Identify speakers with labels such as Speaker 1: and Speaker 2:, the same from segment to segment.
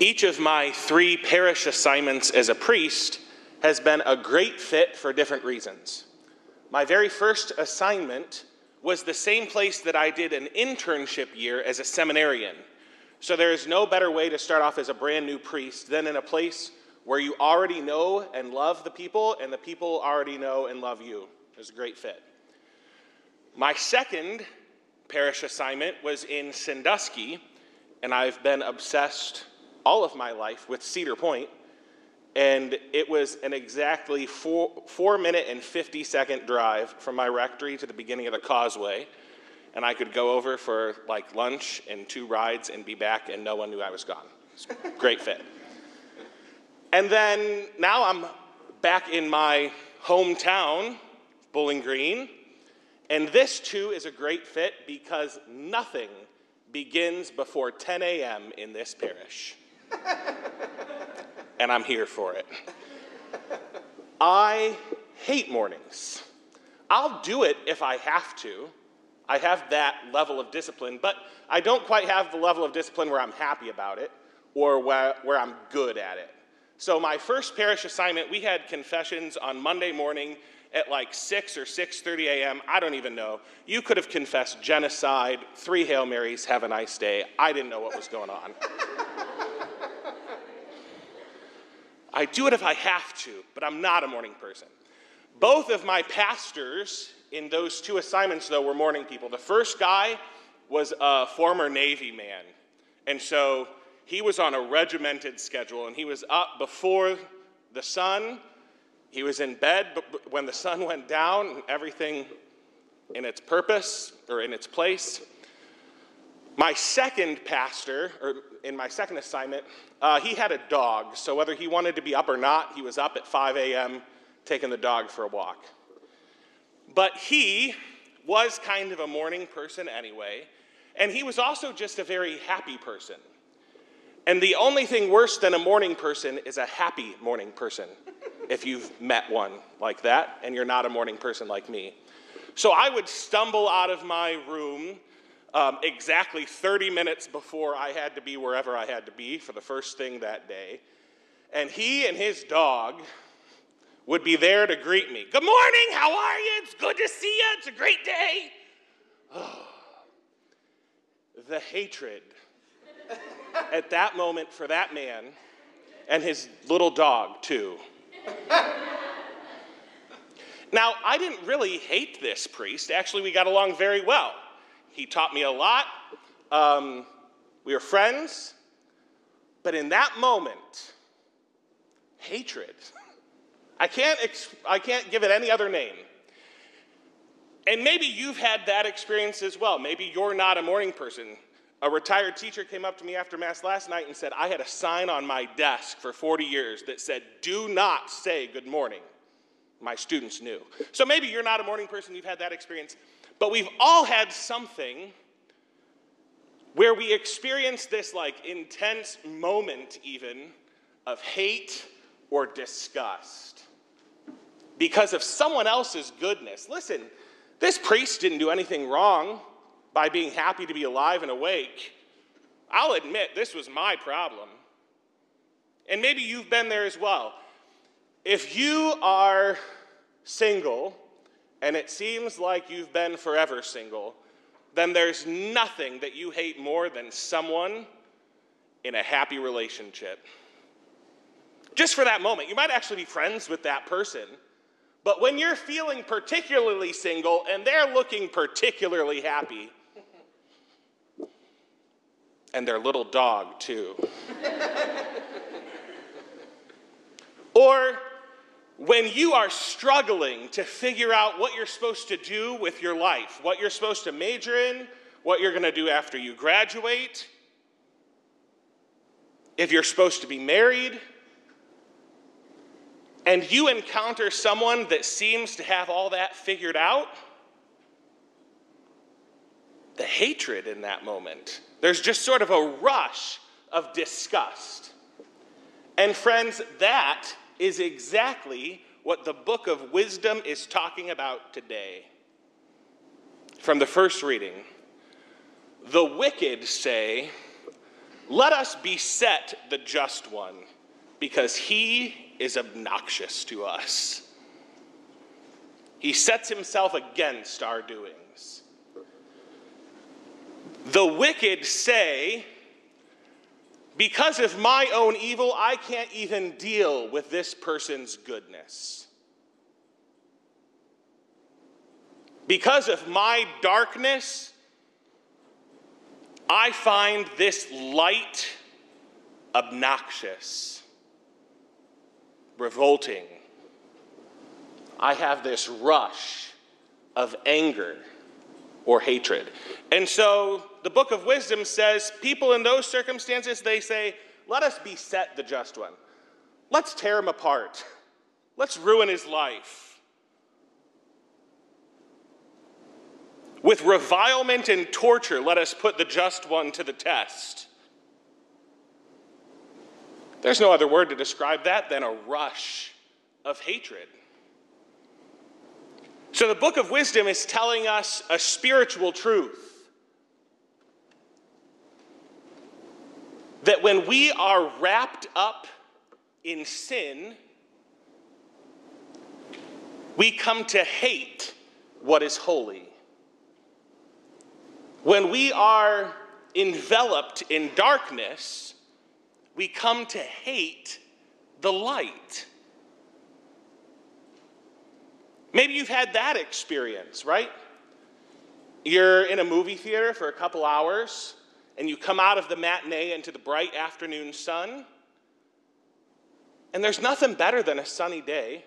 Speaker 1: Each of my three parish assignments as a priest has been a great fit for different reasons. My very first assignment was the same place that I did an internship year as a seminarian. So there is no better way to start off as a brand new priest than in a place where you already know and love the people, and the people already know and love you. It was a great fit. My second parish assignment was in Sandusky, and I've been obsessed all of my life with Cedar Point, and it was an exactly four, four minute and 50 second drive from my rectory to the beginning of the causeway. And I could go over for like lunch and two rides and be back, and no one knew I was gone. Great fit. And then now I'm back in my hometown, Bowling Green, and this too is a great fit because nothing begins before 10 a.m. in this parish. and I'm here for it. I hate mornings. I'll do it if I have to. I have that level of discipline, but I don't quite have the level of discipline where I'm happy about it or where, where I'm good at it. So my first parish assignment, we had confessions on Monday morning at like 6 or 6:30 a.m. I don't even know. You could have confessed genocide, three Hail Marys, have a nice day. I didn't know what was going on. I do it if I have to, but I'm not a morning person. Both of my pastors in those two assignments, though, were morning people. The first guy was a former Navy man, and so he was on a regimented schedule, and he was up before the sun. He was in bed when the sun went down, and everything in its purpose or in its place. My second pastor, or in my second assignment, uh, he had a dog. So whether he wanted to be up or not, he was up at 5 a.m. taking the dog for a walk. But he was kind of a morning person anyway, and he was also just a very happy person. And the only thing worse than a morning person is a happy morning person, if you've met one like that and you're not a morning person like me. So I would stumble out of my room um, exactly 30 minutes before I had to be wherever I had to be for the first thing that day. And he and his dog would be there to greet me. Good morning, how are you? It's good to see you. It's a great day. The hatred at that moment for that man and his little dog, too. now, I didn't really hate this priest. Actually, we got along very well. He taught me a lot. Um, we were friends. But in that moment, hatred. I can't, ex- I can't give it any other name. And maybe you've had that experience as well. Maybe you're not a morning person. A retired teacher came up to me after Mass last night and said, I had a sign on my desk for 40 years that said, Do not say good morning. My students knew. So maybe you're not a morning person, you've had that experience. But we've all had something where we experience this like intense moment, even of hate or disgust because of someone else's goodness. Listen, this priest didn't do anything wrong by being happy to be alive and awake. I'll admit this was my problem. And maybe you've been there as well. If you are single, and it seems like you've been forever single, then there's nothing that you hate more than someone in a happy relationship. Just for that moment, you might actually be friends with that person. But when you're feeling particularly single and they're looking particularly happy, and their little dog, too. or when you are struggling to figure out what you're supposed to do with your life, what you're supposed to major in, what you're going to do after you graduate, if you're supposed to be married, and you encounter someone that seems to have all that figured out, the hatred in that moment. There's just sort of a rush of disgust. And friends, that is exactly what the book of wisdom is talking about today. From the first reading, the wicked say, Let us beset the just one, because he is obnoxious to us. He sets himself against our doings. The wicked say, Because of my own evil, I can't even deal with this person's goodness. Because of my darkness, I find this light obnoxious, revolting. I have this rush of anger or hatred. And so the book of wisdom says people in those circumstances, they say, let us beset the just one. Let's tear him apart. Let's ruin his life. With revilement and torture, let us put the just one to the test. There's no other word to describe that than a rush of hatred. So, the book of wisdom is telling us a spiritual truth that when we are wrapped up in sin, we come to hate what is holy. When we are enveloped in darkness, we come to hate the light. Maybe you've had that experience, right? You're in a movie theater for a couple hours, and you come out of the matinee into the bright afternoon sun, and there's nothing better than a sunny day,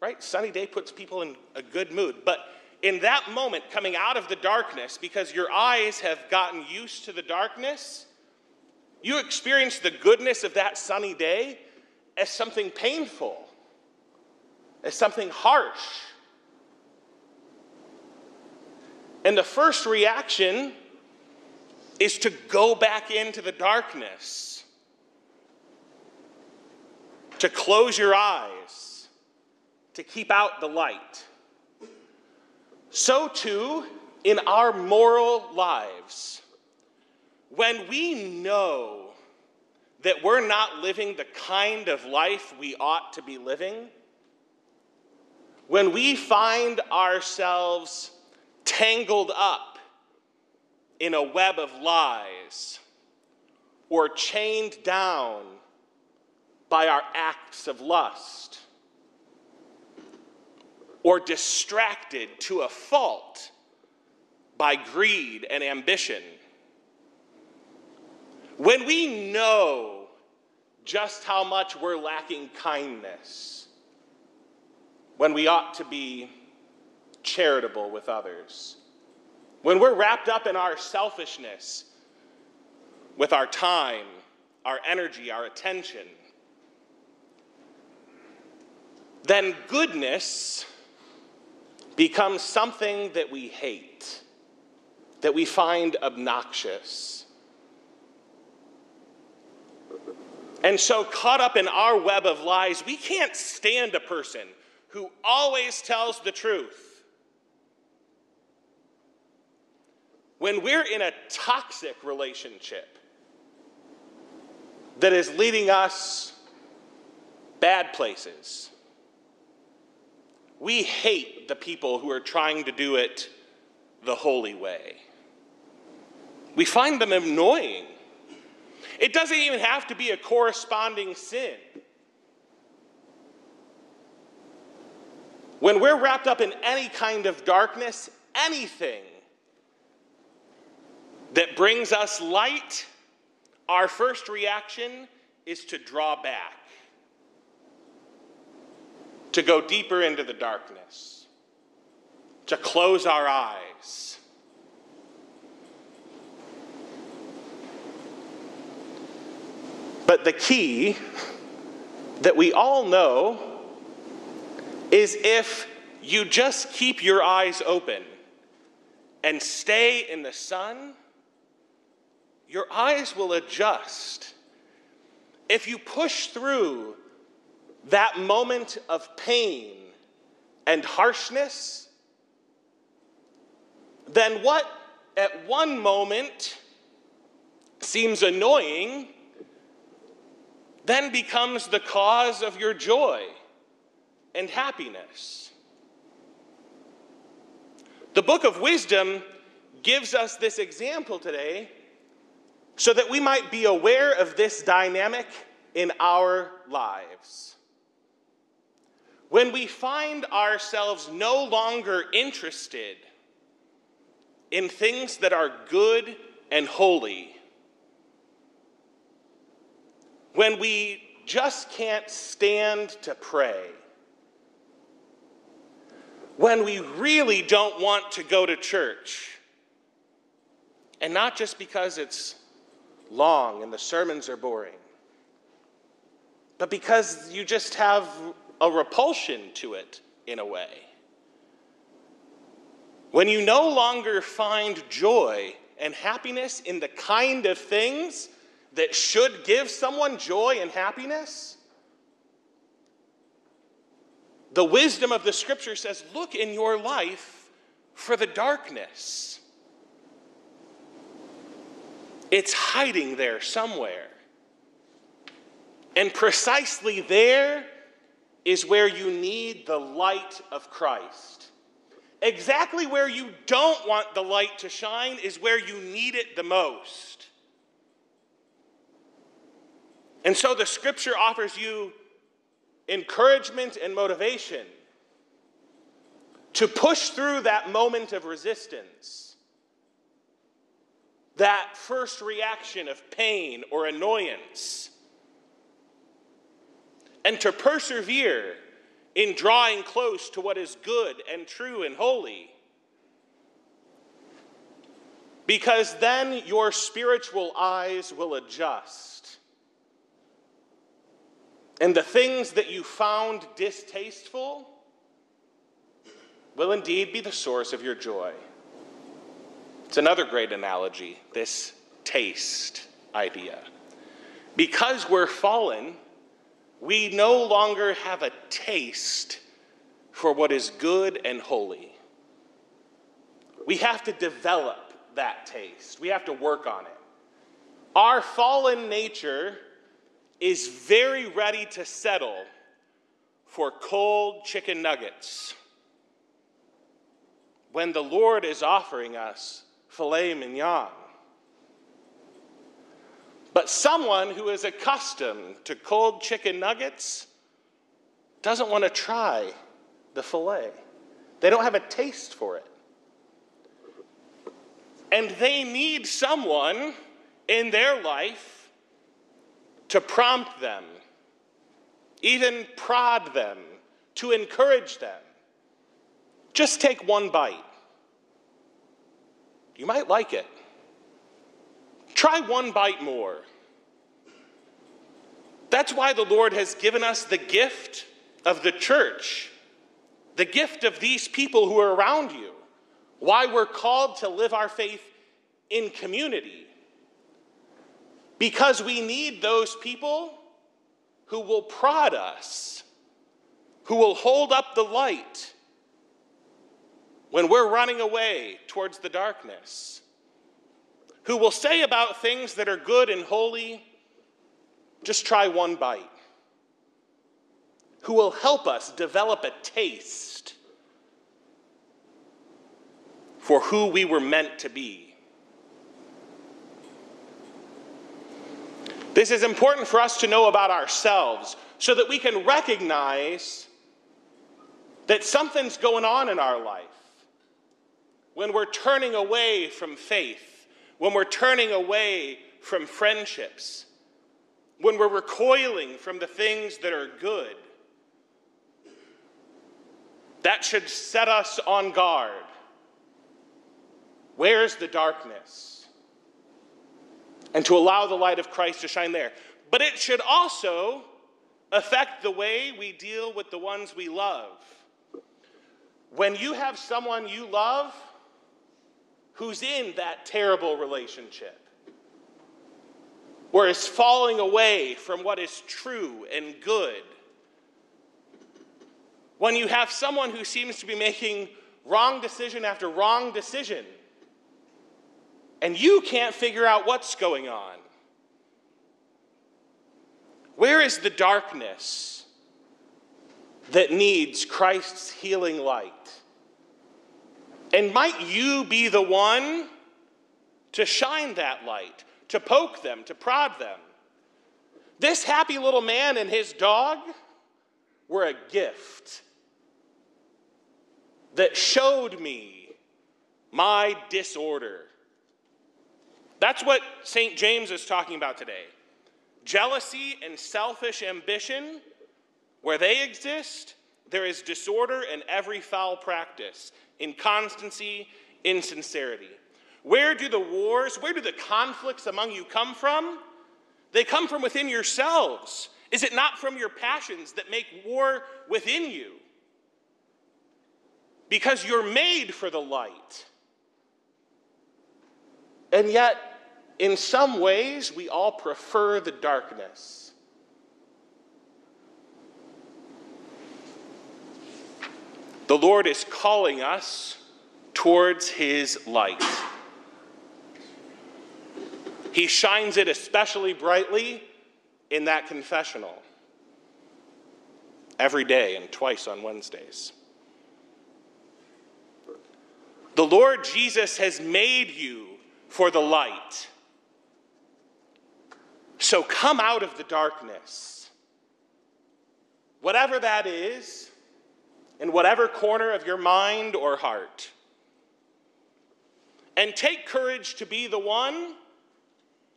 Speaker 1: right? Sunny day puts people in a good mood. But in that moment, coming out of the darkness, because your eyes have gotten used to the darkness, you experience the goodness of that sunny day as something painful, as something harsh. And the first reaction is to go back into the darkness, to close your eyes, to keep out the light so too in our moral lives. When we know that we're not living the kind of life we ought to be living, when we find ourselves tangled up in a web of lies or chained down by our acts of lust, or distracted to a fault by greed and ambition. When we know just how much we're lacking kindness, when we ought to be charitable with others, when we're wrapped up in our selfishness with our time, our energy, our attention, then goodness becomes something that we hate, that we find obnoxious. And so, caught up in our web of lies, we can't stand a person who always tells the truth. When we're in a toxic relationship that is leading us bad places, we hate the people who are trying to do it the holy way. We find them annoying. It doesn't even have to be a corresponding sin. When we're wrapped up in any kind of darkness, anything that brings us light, our first reaction is to draw back to go deeper into the darkness, to close our eyes. But the key that we all know is if you just keep your eyes open and stay in the sun, your eyes will adjust. If you push through that moment of pain and harshness, then what at one moment seems annoying then becomes the cause of your joy and happiness. The book of wisdom gives us this example today so that we might be aware of this dynamic in our lives. When we find ourselves no longer interested in things that are good and holy, when we just can't stand to pray, when we really don't want to go to church, and not just because it's long and the sermons are boring, but because you just have a repulsion to it in a way. When you no longer find joy and happiness in the kind of things that should give someone joy and happiness? The wisdom of the scripture says look in your life for the darkness. It's hiding there somewhere. And precisely there is where you need the light of Christ. Exactly where you don't want the light to shine is where you need it the most. And so the scripture offers you encouragement and motivation to push through that moment of resistance, that first reaction of pain or annoyance, and to persevere in drawing close to what is good and true and holy. Because then your spiritual eyes will adjust and the things that you found distasteful will indeed be the source of your joy. It's another great analogy, this taste idea. Because we're fallen, we no longer have a taste for what is good and holy. We have to develop that taste, we have to work on it. Our fallen nature is very ready to settle for cold chicken nuggets when the Lord is offering us filet mignon. But someone who is accustomed to cold chicken nuggets doesn't want to try the filet. They don't have a taste for it. And they need someone in their life to prompt them, even prod them, to encourage them. Just take one bite. You might like it. Try one bite more. That's why the Lord has given us the gift of the church, the gift of these people who are around you, why we're called to live our faith in community because we need those people who will prod us, who will hold up the light when we're running away towards the darkness, who will say about things that are good and holy, just try one bite, who will help us develop a taste for who we were meant to be. This is important for us to know about ourselves so that we can recognize that something's going on in our life. When we're turning away from faith, when we're turning away from friendships, when we're recoiling from the things that are good, that should set us on guard. Where's the darkness? and to allow the light of Christ to shine there. But it should also affect the way we deal with the ones we love. When you have someone you love who's in that terrible relationship, where it's falling away from what is true and good, when you have someone who seems to be making wrong decision after wrong decision, and you can't figure out what's going on? Where is the darkness that needs Christ's healing light? And might you be the one to shine that light, to poke them, to prod them? This happy little man and his dog were a gift that showed me my disorder. That's what St. James is talking about today. Jealousy and selfish ambition, where they exist, there is disorder and every foul practice, inconstancy, insincerity. Where do the wars, where do the conflicts among you come from? They come from within yourselves. Is it not from your passions that make war within you? Because you're made for the light. And yet, in some ways, we all prefer the darkness. The Lord is calling us towards His light. He shines it especially brightly in that confessional every day and twice on Wednesdays. The Lord Jesus has made you for the light. So come out of the darkness. Whatever that is, in whatever corner of your mind or heart. And take courage to be the one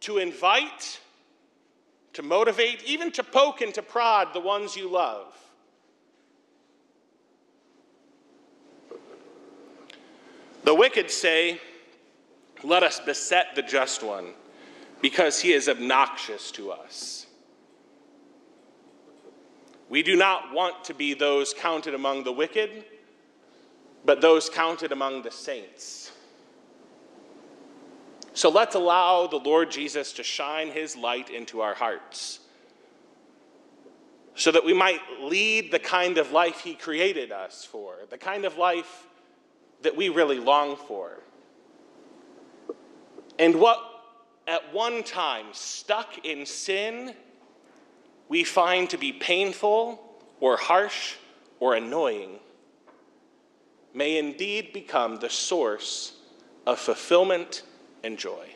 Speaker 1: to invite, to motivate, even to poke and to prod the ones you love. The wicked say, Let us beset the just one, because he is obnoxious to us. We do not want to be those counted among the wicked, but those counted among the saints. So let's allow the Lord Jesus to shine his light into our hearts so that we might lead the kind of life he created us for, the kind of life that we really long for. And what at one time stuck in sin we find to be painful or harsh or annoying may indeed become the source of fulfillment and joy.